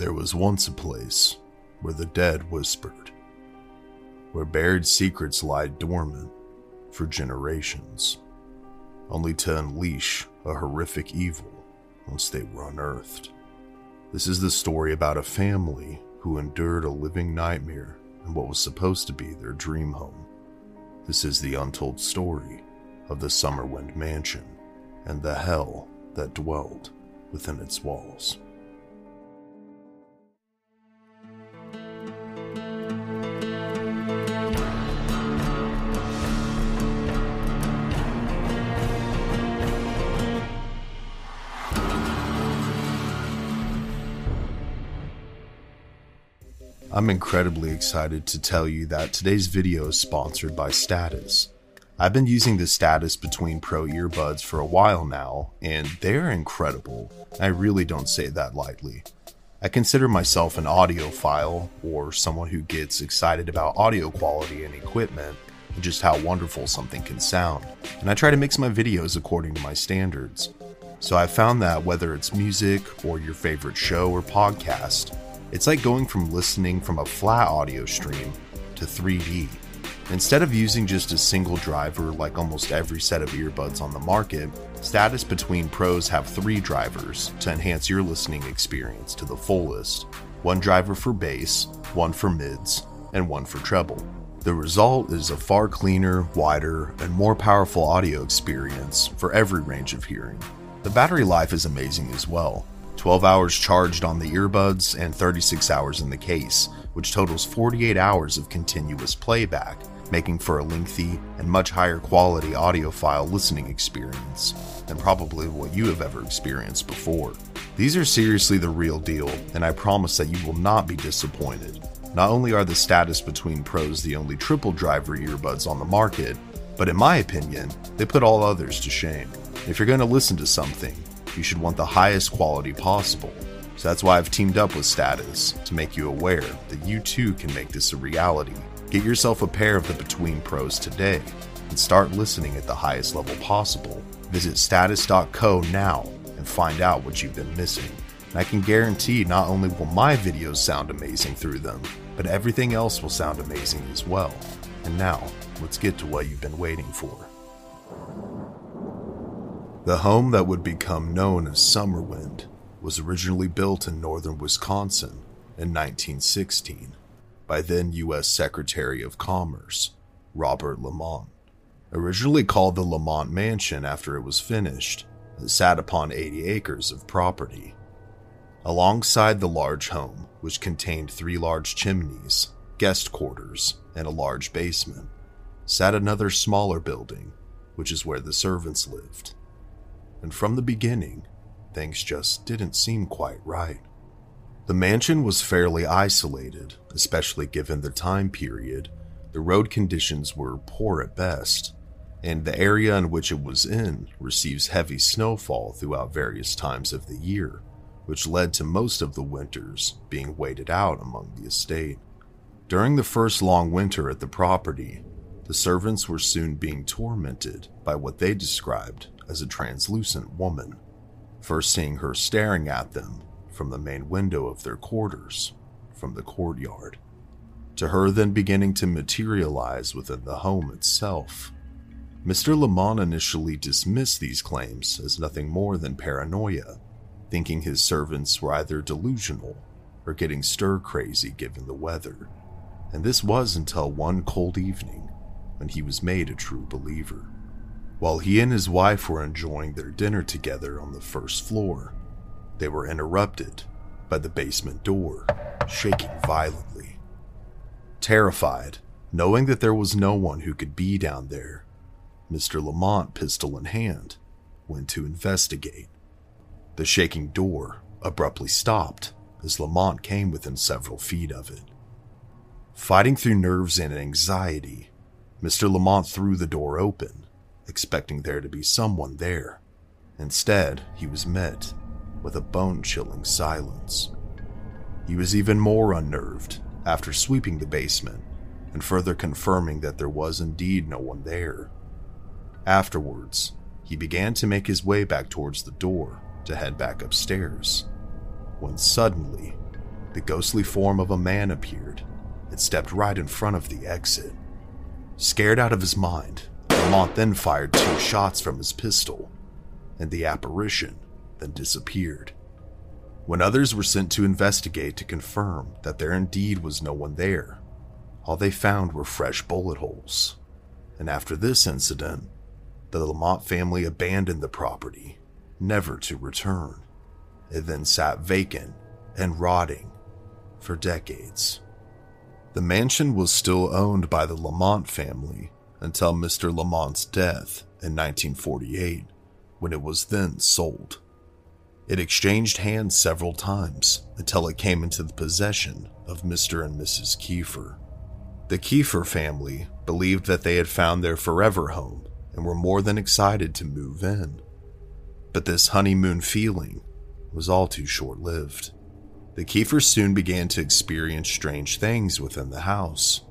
There was once a place where the dead whispered, where buried secrets lie dormant for generations, only to unleash a horrific evil once they were unearthed. This is the story about a family who endured a living nightmare in what was supposed to be their dream home. This is the untold story of the Summerwind Mansion and the hell that dwelled within its walls. I'm incredibly excited to tell you that today's video is sponsored by Status. I've been using the Status Between Pro earbuds for a while now, and they're incredible. I really don't say that lightly. I consider myself an audiophile, or someone who gets excited about audio quality and equipment, and just how wonderful something can sound, and I try to mix my videos according to my standards. So I found that whether it's music or your favorite show or podcast, it's like going from listening from a flat audio stream to 3D. Instead of using just a single driver like almost every set of earbuds on the market, Status Between Pros have three drivers to enhance your listening experience to the fullest one driver for bass, one for mids, and one for treble. The result is a far cleaner, wider, and more powerful audio experience for every range of hearing. The battery life is amazing as well. 12 hours charged on the earbuds and 36 hours in the case, which totals 48 hours of continuous playback, making for a lengthy and much higher quality audiophile listening experience than probably what you have ever experienced before. These are seriously the real deal, and I promise that you will not be disappointed. Not only are the Status Between Pros the only triple driver earbuds on the market, but in my opinion, they put all others to shame. If you're going to listen to something, you should want the highest quality possible. So that's why I've teamed up with Status to make you aware that you too can make this a reality. Get yourself a pair of the Between Pros today and start listening at the highest level possible. Visit status.co now and find out what you've been missing. And I can guarantee not only will my videos sound amazing through them, but everything else will sound amazing as well. And now, let's get to what you've been waiting for. The home that would become known as Summerwind was originally built in northern Wisconsin in 1916 by then U.S. Secretary of Commerce Robert Lamont. Originally called the Lamont Mansion after it was finished, it sat upon 80 acres of property. Alongside the large home, which contained three large chimneys, guest quarters, and a large basement, sat another smaller building, which is where the servants lived and from the beginning, things just didn't seem quite right. The mansion was fairly isolated, especially given the time period. The road conditions were poor at best, and the area in which it was in receives heavy snowfall throughout various times of the year, which led to most of the winters being waited out among the estate. During the first long winter at the property, the servants were soon being tormented by what they described as a translucent woman, first seeing her staring at them from the main window of their quarters from the courtyard, to her then beginning to materialize within the home itself. Mr. Lamont initially dismissed these claims as nothing more than paranoia, thinking his servants were either delusional or getting stir crazy given the weather. And this was until one cold evening when he was made a true believer. While he and his wife were enjoying their dinner together on the first floor, they were interrupted by the basement door shaking violently. Terrified, knowing that there was no one who could be down there, Mr. Lamont, pistol in hand, went to investigate. The shaking door abruptly stopped as Lamont came within several feet of it. Fighting through nerves and anxiety, Mr. Lamont threw the door open expecting there to be someone there. Instead, he was met with a bone chilling silence. He was even more unnerved after sweeping the basement and further confirming that there was indeed no one there. Afterwards, he began to make his way back towards the door to head back upstairs, when suddenly the ghostly form of a man appeared and stepped right in front of the exit. Scared out of his mind, Lamont then fired two shots from his pistol, and the apparition then disappeared. When others were sent to investigate to confirm that there indeed was no one there, all they found were fresh bullet holes. And after this incident, the Lamont family abandoned the property, never to return. It then sat vacant and rotting for decades. The mansion was still owned by the Lamont family until Mr. Lamont's death in 1948, when it was then sold. It exchanged hands several times until it came into the possession of Mr. and Mrs. Keefer. The Keefer family believed that they had found their forever home and were more than excited to move in. But this honeymoon feeling was all too short lived. The Keefers soon began to experience strange things within the house.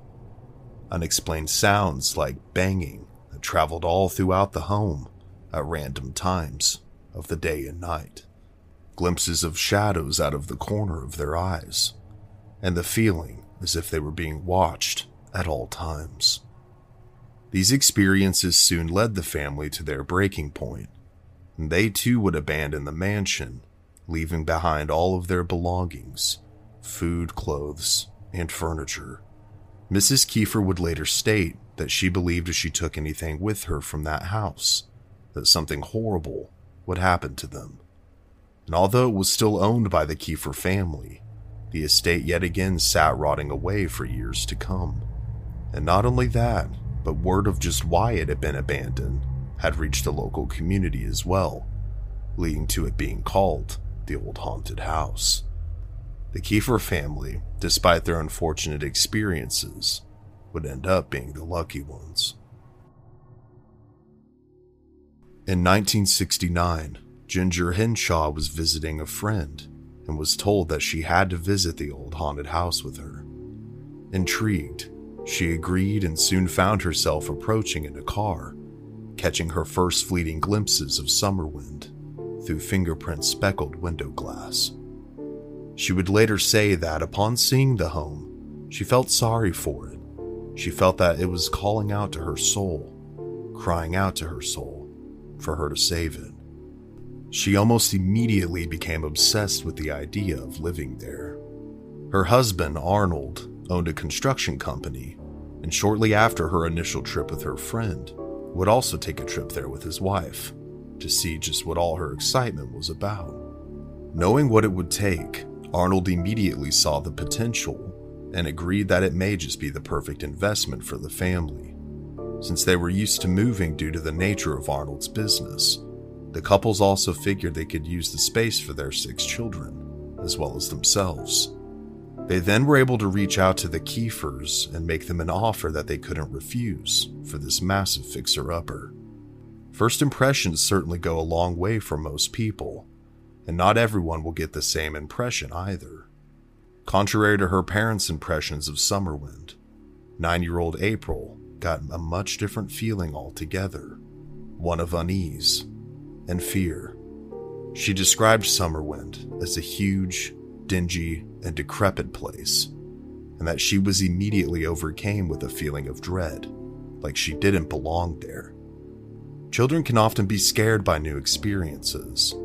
Unexplained sounds like banging that traveled all throughout the home at random times of the day and night, glimpses of shadows out of the corner of their eyes, and the feeling as if they were being watched at all times. These experiences soon led the family to their breaking point, and they too would abandon the mansion leaving behind all of their belongings food, clothes, and furniture. Mrs. Keefer would later state that she believed if she took anything with her from that house, that something horrible would happen to them. And although it was still owned by the Keefer family, the estate yet again sat rotting away for years to come. And not only that, but word of just why it had been abandoned had reached the local community as well, leading to it being called the old haunted house. The Keefer family, despite their unfortunate experiences, would end up being the lucky ones. In 1969, Ginger Hinshaw was visiting a friend and was told that she had to visit the old haunted house with her. Intrigued, she agreed and soon found herself approaching in a car, catching her first fleeting glimpses of Summerwind through fingerprint speckled window glass. She would later say that upon seeing the home, she felt sorry for it. She felt that it was calling out to her soul, crying out to her soul for her to save it. She almost immediately became obsessed with the idea of living there. Her husband, Arnold, owned a construction company, and shortly after her initial trip with her friend, would also take a trip there with his wife to see just what all her excitement was about. Knowing what it would take, Arnold immediately saw the potential and agreed that it may just be the perfect investment for the family. Since they were used to moving due to the nature of Arnold's business, the couples also figured they could use the space for their six children, as well as themselves. They then were able to reach out to the Keefers and make them an offer that they couldn't refuse for this massive fixer upper. First impressions certainly go a long way for most people, and not everyone will get the same impression either. Contrary to her parents' impressions of Summerwind, nine year old April got a much different feeling altogether one of unease and fear. She described Summerwind as a huge, dingy, and decrepit place, and that she was immediately overcame with a feeling of dread, like she didn't belong there. Children can often be scared by new experiences,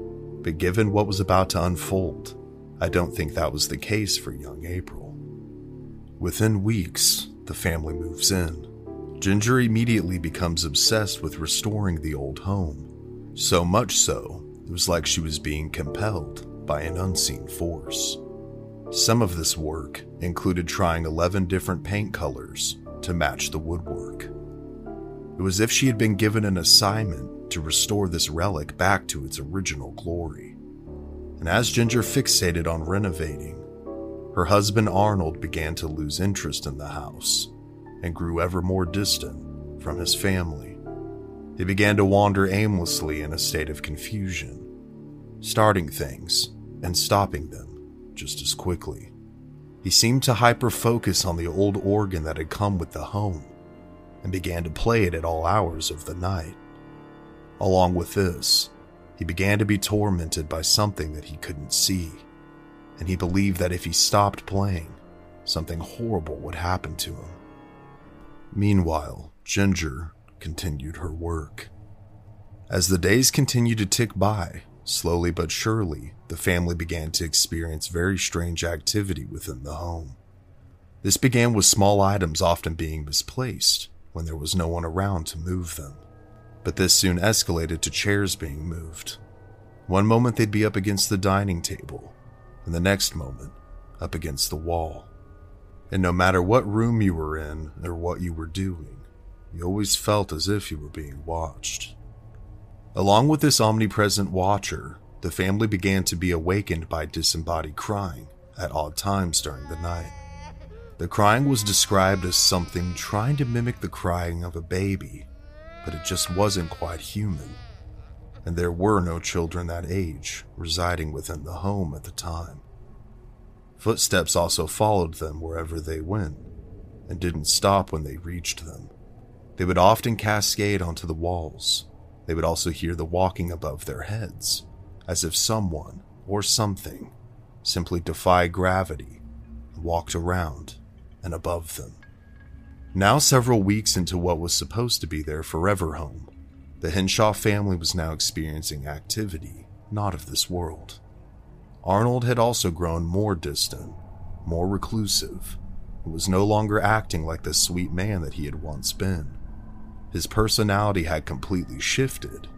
but given what was about to unfold, I don't think that was the case for young April. Within weeks, the family moves in. Ginger immediately becomes obsessed with restoring the old home, so much so, it was like she was being compelled by an unseen force. Some of this work included trying 11 different paint colors to match the woodwork. It was as if she had been given an assignment to restore this relic back to its original glory. And as Ginger fixated on renovating, her husband Arnold began to lose interest in the house and grew ever more distant from his family. He began to wander aimlessly in a state of confusion, starting things and stopping them just as quickly. He seemed to hyper focus on the old organ that had come with the home and began to play it at all hours of the night. Along with this, he began to be tormented by something that he couldn't see. and he believed that if he stopped playing, something horrible would happen to him. Meanwhile, Ginger continued her work. As the days continued to tick by, slowly but surely, the family began to experience very strange activity within the home. This began with small items often being misplaced when there was no one around to move them. But this soon escalated to chairs being moved. One moment they'd be up against the dining table, and the next moment, up against the wall. And no matter what room you were in or what you were doing, you always felt as if you were being watched. Along with this omnipresent watcher, the family began to be awakened by disembodied crying at odd times during the night. The crying was described as something trying to mimic the crying of a baby, but it just wasn't quite human. And there were no children that age residing within the home at the time. Footsteps also followed them wherever they went and didn't stop when they reached them. They would often cascade onto the walls. They would also hear the walking above their heads, as if someone or something simply defied gravity and walked around and above them. Now, several weeks into what was supposed to be their forever home, the Hinshaw family was now experiencing activity not of this world. Arnold had also grown more distant, more reclusive, and was no longer acting like the sweet man that he had once been. His personality had completely shifted,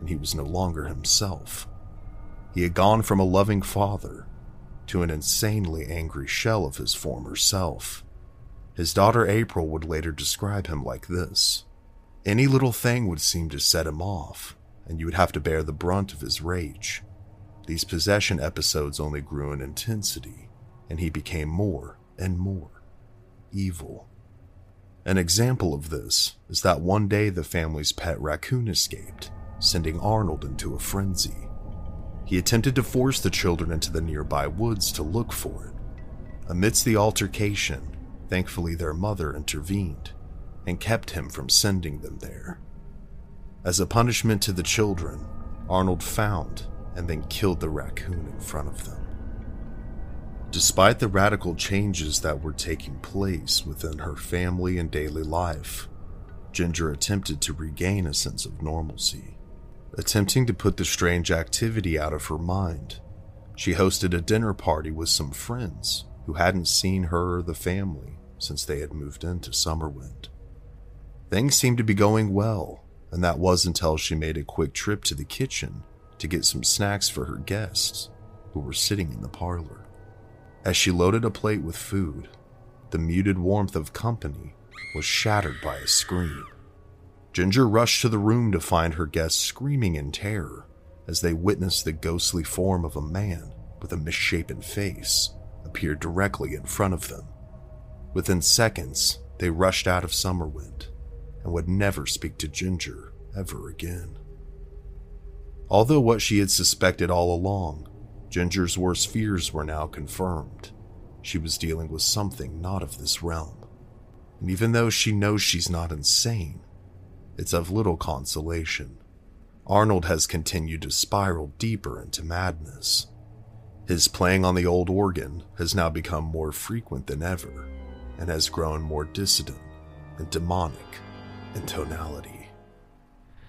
and he was no longer himself. He had gone from a loving father to an insanely angry shell of his former self. His daughter April would later describe him like this Any little thing would seem to set him off, and you would have to bear the brunt of his rage. These possession episodes only grew in intensity, and he became more and more evil. An example of this is that one day the family's pet raccoon escaped, sending Arnold into a frenzy. He attempted to force the children into the nearby woods to look for it. Amidst the altercation, Thankfully, their mother intervened and kept him from sending them there. As a punishment to the children, Arnold found and then killed the raccoon in front of them. Despite the radical changes that were taking place within her family and daily life, Ginger attempted to regain a sense of normalcy. Attempting to put the strange activity out of her mind, she hosted a dinner party with some friends who hadn't seen her or the family since they had moved into Summerwind. Things seemed to be going well, and that was until she made a quick trip to the kitchen to get some snacks for her guests, who were sitting in the parlor. As she loaded a plate with food, the muted warmth of company was shattered by a scream. Ginger rushed to the room to find her guests screaming in terror as they witnessed the ghostly form of a man with a misshapen face appear directly in front of them. Within seconds, they rushed out of Summerwind and would never speak to Ginger ever again. Although what she had suspected all along, Ginger's worst fears were now confirmed. She was dealing with something not of this realm. And even though she knows she's not insane, it's of little consolation. Arnold has continued to spiral deeper into madness. His playing on the old organ has now become more frequent than ever, and has grown more dissident and demonic in tonality.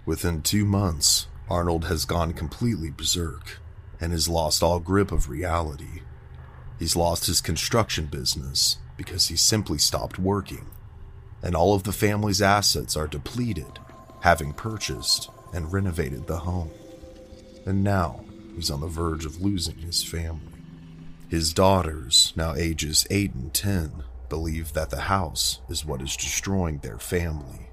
Within two months, Arnold has gone completely berserk and has lost all grip of reality. He's lost his construction business because he simply stopped working, and all of the family's assets are depleted, having purchased and renovated the home. And now he's on the verge of losing his family. His daughters, now ages 8 and 10, believe that the house is what is destroying their family.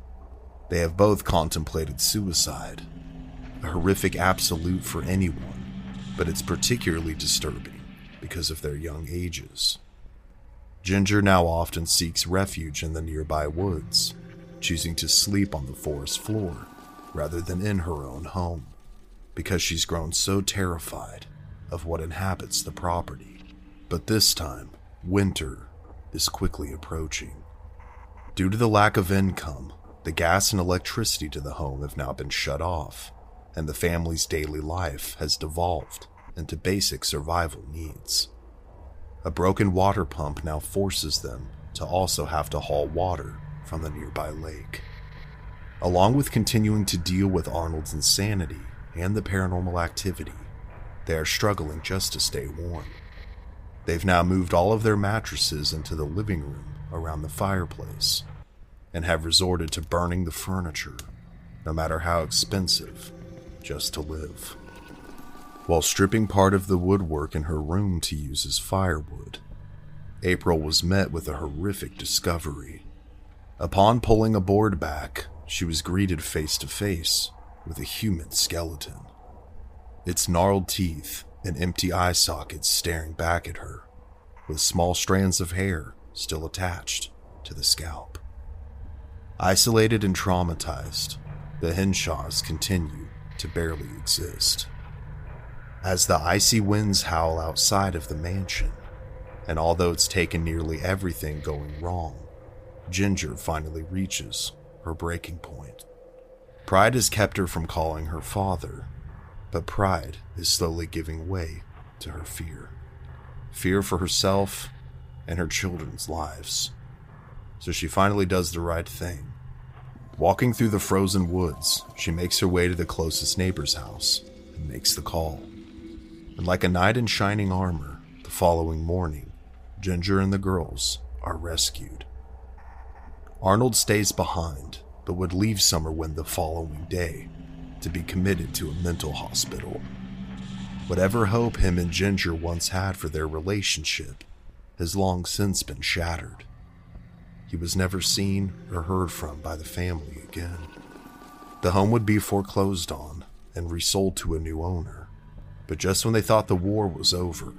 They have both contemplated suicide, a horrific absolute for anyone, but it's particularly disturbing because of their young ages. Ginger now often seeks refuge in the nearby woods, choosing to sleep on the forest floor rather than in her own home, because she's grown so terrified of what inhabits the property. But this time, winter is quickly approaching. Due to the lack of income, the gas and electricity to the home have now been shut off, and the family's daily life has devolved into basic survival needs. A broken water pump now forces them to also have to haul water from the nearby lake. Along with continuing to deal with Arnold's insanity and the paranormal activity, they are struggling just to stay warm. They've now moved all of their mattresses into the living room around the fireplace and have resorted to burning the furniture, no matter how expensive, just to live. While stripping part of the woodwork in her room to use as firewood, April was met with a horrific discovery. Upon pulling a board back, she was greeted face to face with a human skeleton. Its gnarled teeth and empty eye sockets staring back at her, with small strands of hair still attached to the scalp. Isolated and traumatized, the Hinshaws continue to barely exist. As the icy winds howl outside of the mansion, and although it's taken nearly everything going wrong, Ginger finally reaches her breaking point. Pride has kept her from calling her father, but pride is slowly giving way to her fear. Fear for herself and her children's lives. So she finally does the right thing. Walking through the frozen woods, she makes her way to the closest neighbor's house and makes the call. And like a knight in shining armor, the following morning, Ginger and the girls are rescued. Arnold stays behind, but would leave Summerwind the following day to be committed to a mental hospital. Whatever hope him and Ginger once had for their relationship has long since been shattered. He was never seen or heard from by the family again. The home would be foreclosed on and resold to a new owner. But just when they thought the war was over,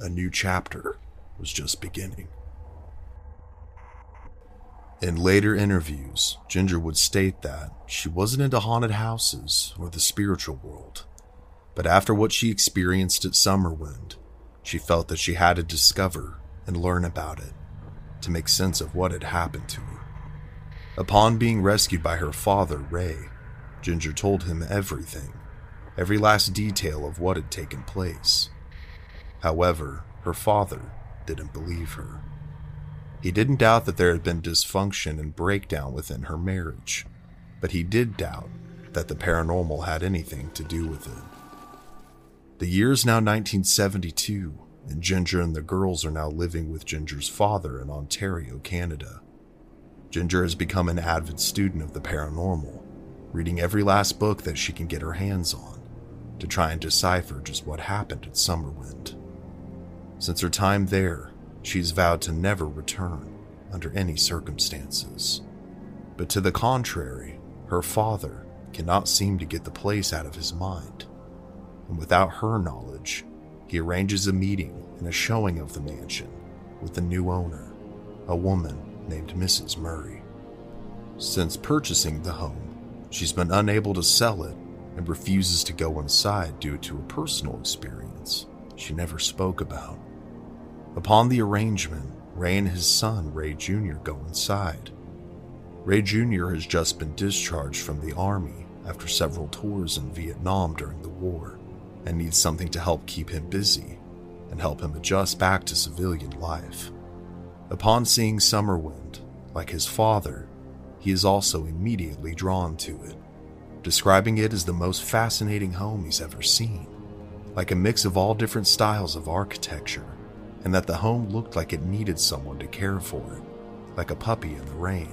a new chapter was just beginning. In later interviews, Ginger would state that she wasn't into haunted houses or the spiritual world, but after what she experienced at Summerwind, she felt that she had to discover and learn about it to make sense of what had happened to her. Upon being rescued by her father, Ray, Ginger told him everything, every last detail of what had taken place. However, her father didn't believe her. He didn't doubt that there had been dysfunction and breakdown within her marriage, but he did doubt that the paranormal had anything to do with it. The year is now 1972, and Ginger and the girls are now living with Ginger's father in Ontario, Canada. Ginger has become an avid student of the paranormal, reading every last book that she can get her hands on to try and decipher just what happened at Summerwind. Since her time there, she's vowed to never return under any circumstances. But to the contrary, her father cannot seem to get the place out of his mind. And without her knowledge, he arranges a meeting and a showing of the mansion with the new owner, a woman named Mrs. Murray. Since purchasing the home, she's been unable to sell it and refuses to go inside due to a personal experience she never spoke about. Upon the arrangement, Ray and his son, Ray Jr., go inside. Ray Jr. has just been discharged from the Army after several tours in Vietnam during the war and needs something to help keep him busy and help him adjust back to civilian life. Upon seeing Summerwind, like his father, he is also immediately drawn to it, describing it as the most fascinating home he's ever seen, like a mix of all different styles of architecture and that the home looked like it needed someone to care for it, like a puppy in the rain.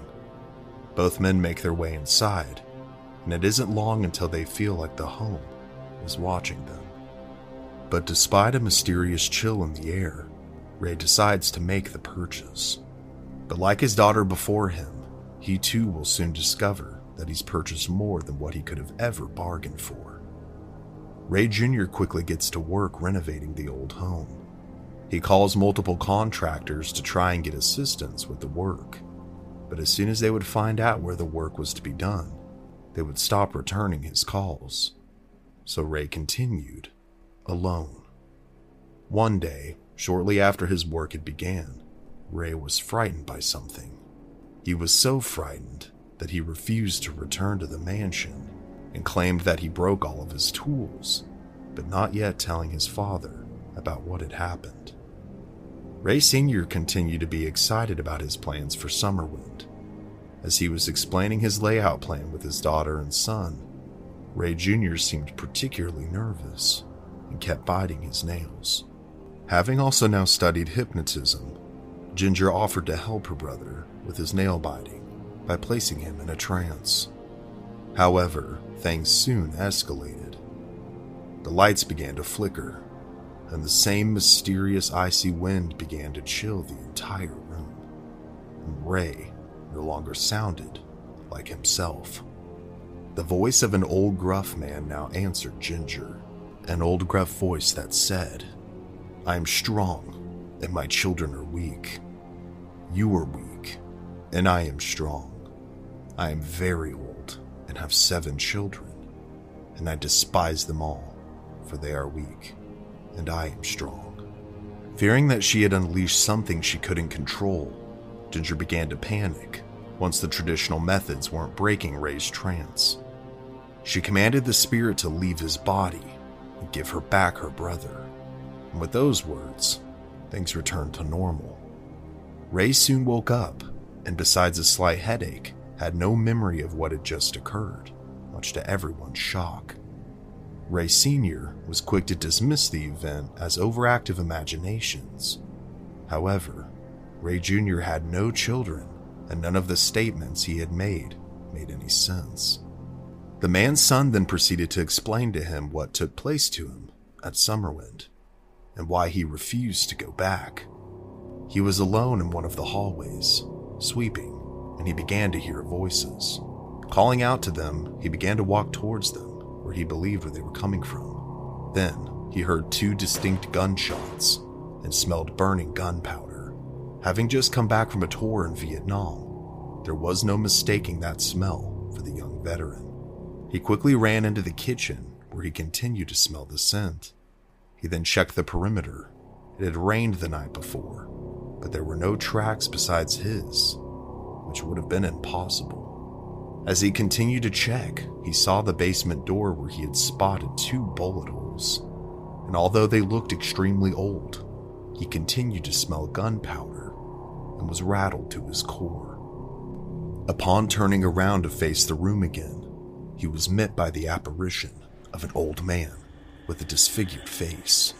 Both men make their way inside, and it isn't long until they feel like the home is watching them. But despite a mysterious chill in the air, Ray decides to make the purchase. But like his daughter before him, he too will soon discover that he's purchased more than what he could have ever bargained for. Ray Jr. quickly gets to work renovating the old home he calls multiple contractors to try and get assistance with the work, but as soon as they would find out where the work was to be done, they would stop returning his calls. So Ray continued, alone. One day, shortly after his work had began, Ray was frightened by something. He was so frightened that he refused to return to the mansion and claimed that he broke all of his tools, but not yet telling his father about what had happened. Ray Sr. continued to be excited about his plans for Summerwind. As he was explaining his layout plan with his daughter and son, Ray Jr. seemed particularly nervous and kept biting his nails. Having also now studied hypnotism, Ginger offered to help her brother with his nail biting by placing him in a trance. However, things soon escalated. The lights began to flicker and the same mysterious icy wind began to chill the entire room. And Ray no longer sounded like himself. The voice of an old gruff man now answered Ginger, an old gruff voice that said, I am strong, and my children are weak. You are weak, and I am strong. I am very old and have seven children, and I despise them all, for they are weak and I am strong. Fearing that she had unleashed something she couldn't control, Ginger began to panic once the traditional methods weren't breaking Ray's trance. She commanded the spirit to leave his body and give her back her brother. And with those words, things returned to normal. Ray soon woke up, and besides a slight headache, had no memory of what had just occurred, much to everyone's shock. Ray Sr. was quick to dismiss the event as overactive imaginations. However, Ray Jr. had no children, and none of the statements he had made made any sense. The man's son then proceeded to explain to him what took place to him at Summerwind and why he refused to go back. He was alone in one of the hallways, sweeping, and he began to hear voices. Calling out to them, he began to walk towards them where he believed where they were coming from. Then he heard two distinct gunshots and smelled burning gunpowder. Having just come back from a tour in Vietnam, there was no mistaking that smell for the young veteran. He quickly ran into the kitchen where he continued to smell the scent. He then checked the perimeter. It had rained the night before, but there were no tracks besides his, which would have been impossible. As he continued to check, he saw the basement door where he had spotted two bullet holes. And although they looked extremely old, he continued to smell gunpowder and was rattled to his core. Upon turning around to face the room again, he was met by the apparition of an old man with a disfigured face.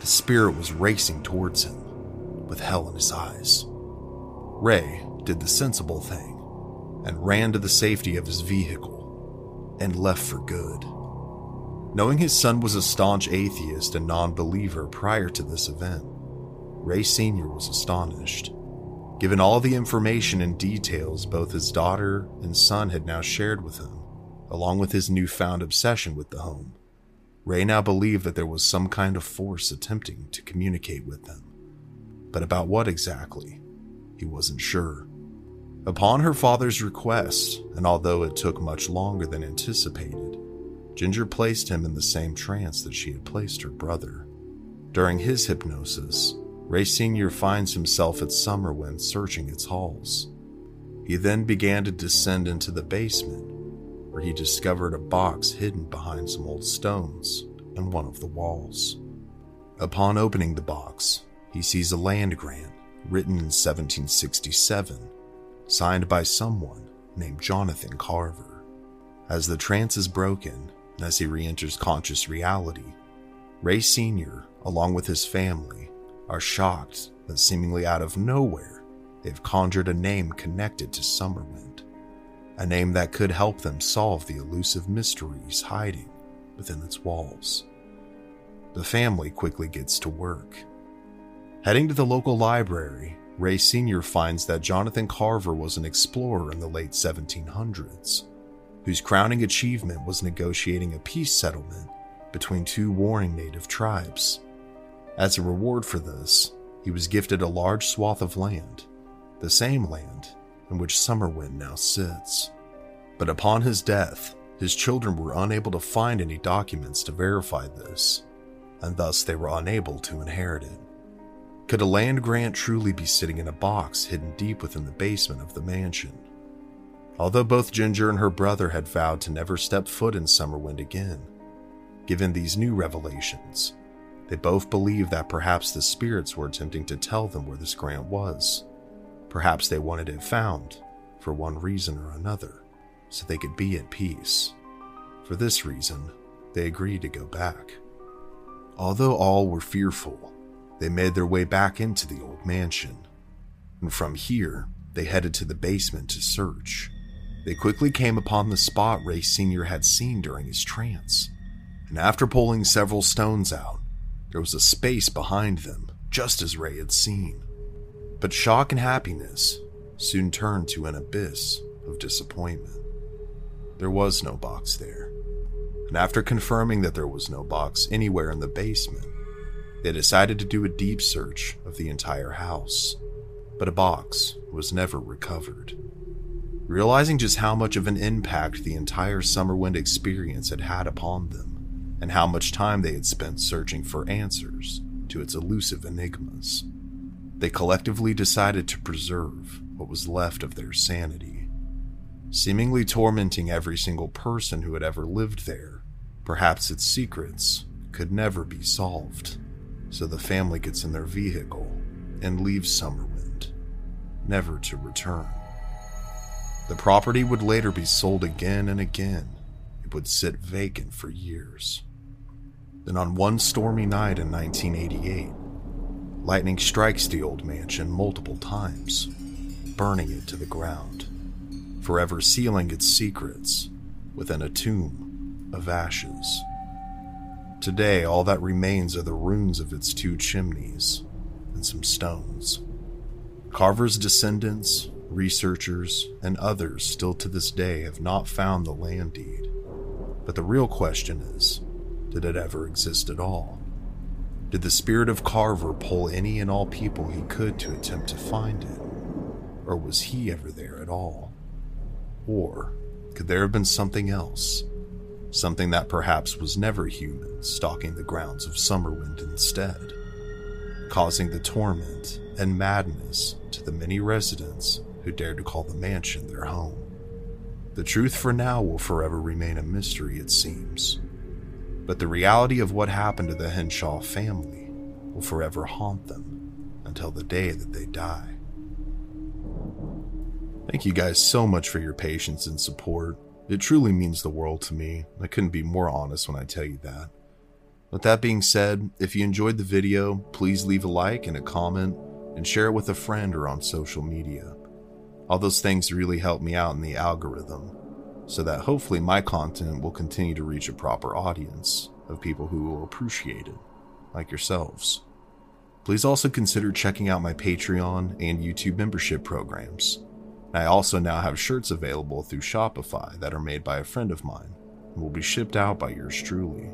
The spirit was racing towards him, with hell in his eyes. Ray did the sensible thing and ran to the safety of his vehicle and left for good. Knowing his son was a staunch atheist and non believer prior to this event, Ray Sr. was astonished. Given all the information and details both his daughter and son had now shared with him, along with his newfound obsession with the home, Ray now believed that there was some kind of force attempting to communicate with them. But about what exactly, he wasn't sure. Upon her father's request, and although it took much longer than anticipated, Ginger placed him in the same trance that she had placed her brother. During his hypnosis, Ray Sr. finds himself at Summerwind searching its halls. He then began to descend into the basement, where he discovered a box hidden behind some old stones in one of the walls. Upon opening the box, he sees a land grant written in 1767 signed by someone named Jonathan Carver. As the trance is broken, and as he re enters conscious reality, Ray Sr., along with his family, are shocked that seemingly out of nowhere, they've conjured a name connected to Summerwind, a name that could help them solve the elusive mysteries hiding within its walls. The family quickly gets to work. Heading to the local library, Ray Sr. finds that Jonathan Carver was an explorer in the late 1700s, whose crowning achievement was negotiating a peace settlement between two warring native tribes. As a reward for this, he was gifted a large swath of land, the same land in which Summerwind now sits. But upon his death, his children were unable to find any documents to verify this, and thus they were unable to inherit it. Could a land grant truly be sitting in a box hidden deep within the basement of the mansion? Although both Ginger and her brother had vowed to never step foot in Summerwind again, given these new revelations, They both believed that perhaps the spirits were attempting to tell them where this grant was. Perhaps they wanted it found, for one reason or another, so they could be at peace. For this reason, they agreed to go back. Although all were fearful, they made their way back into the old mansion. And from here, they headed to the basement to search. They quickly came upon the spot Ray Sr. had seen during his trance. And after pulling several stones out, there was a space behind them, just as Ray had seen. But shock and happiness soon turned to an abyss of disappointment. There was no box there. And after confirming that there was no box anywhere in the basement, they decided to do a deep search of the entire house. But a box was never recovered. Realizing just how much of an impact the entire Summerwind experience had had upon them, and how much time they had spent searching for answers to its elusive enigmas, they collectively decided to preserve what was left of their sanity. Seemingly tormenting every single person who had ever lived there, perhaps its secrets could never be solved. So the family gets in their vehicle and leaves Summerwind, never to return. The property would later be sold again and again. It would sit vacant for years. Then, on one stormy night in 1988, lightning strikes the old mansion multiple times, burning it to the ground, forever sealing its secrets within a tomb of ashes. Today, all that remains are the ruins of its two chimneys and some stones. Carver's descendants researchers, and others still to this day have not found the land deed. But the real question is did it ever exist at all? Did the spirit of Carver pull any and all people he could to attempt to find it? Or was he ever there at all? Or could there have been something else? Something that perhaps was never human stalking the grounds of Summerwind instead, causing the torment and madness to the many residents who dared to call the mansion their home. The truth for now will forever remain a mystery, it seems. But the reality of what happened to the Hinshaw family will forever haunt them until the day that they die. Thank you guys so much for your patience and support. It truly means the world to me. I couldn't be more honest when I tell you that. With that being said, if you enjoyed the video, please leave a like and a comment and share it with a friend or on social media. All those things really help me out in the algorithm, so that hopefully my content will continue to reach a proper audience of people who will appreciate it, like yourselves. Please also consider checking out my Patreon and YouTube membership programs. I also now have shirts available through Shopify that are made by a friend of mine and will be shipped out by yours truly.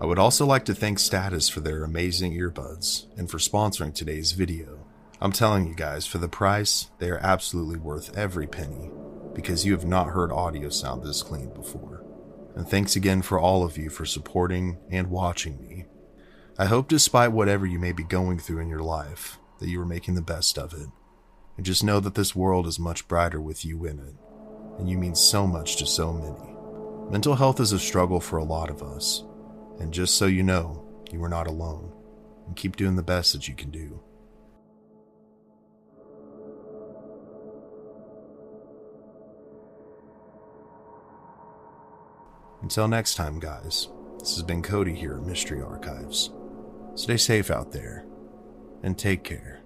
I would also like to thank Status for their amazing earbuds and for sponsoring today's video. I'm telling you guys, for the price, they are absolutely worth every penny because you have not heard audio sound this clean before. And thanks again for all of you for supporting and watching me. I hope, despite whatever you may be going through in your life, that you are making the best of it. And just know that this world is much brighter with you in it, and you mean so much to so many. Mental health is a struggle for a lot of us, and just so you know, you are not alone, and keep doing the best that you can do. Until next time, guys, this has been Cody here at Mystery Archives. Stay safe out there, and take care.